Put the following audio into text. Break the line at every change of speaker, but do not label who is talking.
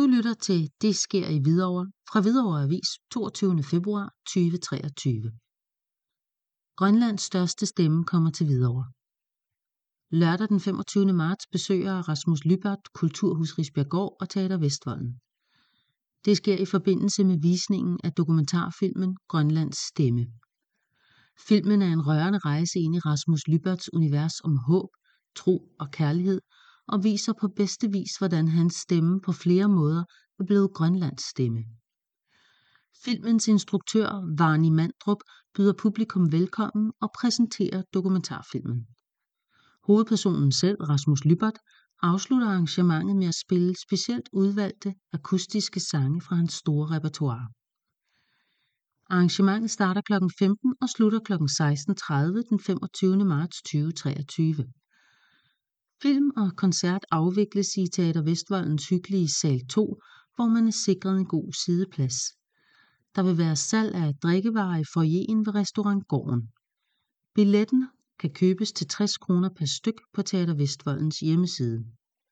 Du lytter til Det sker i Hvidovre fra Hvidovre Avis 22. februar 2023. Grønlands største stemme kommer til Hvidovre. Lørdag den 25. marts besøger Rasmus Lybert Kulturhus Risbjerggård og Teater Vestvolden. Det sker i forbindelse med visningen af dokumentarfilmen Grønlands stemme. Filmen er en rørende rejse ind i Rasmus Lyberts univers om håb, tro og kærlighed og viser på bedste vis, hvordan hans stemme på flere måder er blevet Grønlands stemme. Filmens instruktør, Varni Mandrup, byder publikum velkommen og præsenterer dokumentarfilmen. Hovedpersonen selv, Rasmus Lybert, afslutter arrangementet med at spille specielt udvalgte akustiske sange fra hans store repertoire. Arrangementet starter kl. 15 og slutter kl. 16.30 den 25. marts 2023. Film og koncert afvikles i Teater Vestvoldens hyggelige sal 2, hvor man er sikret en god sideplads. Der vil være salg af drikkevarer i foyeren ved restaurant Gården. Billetten kan købes til 60 kroner per styk på Teater Vestvoldens hjemmeside.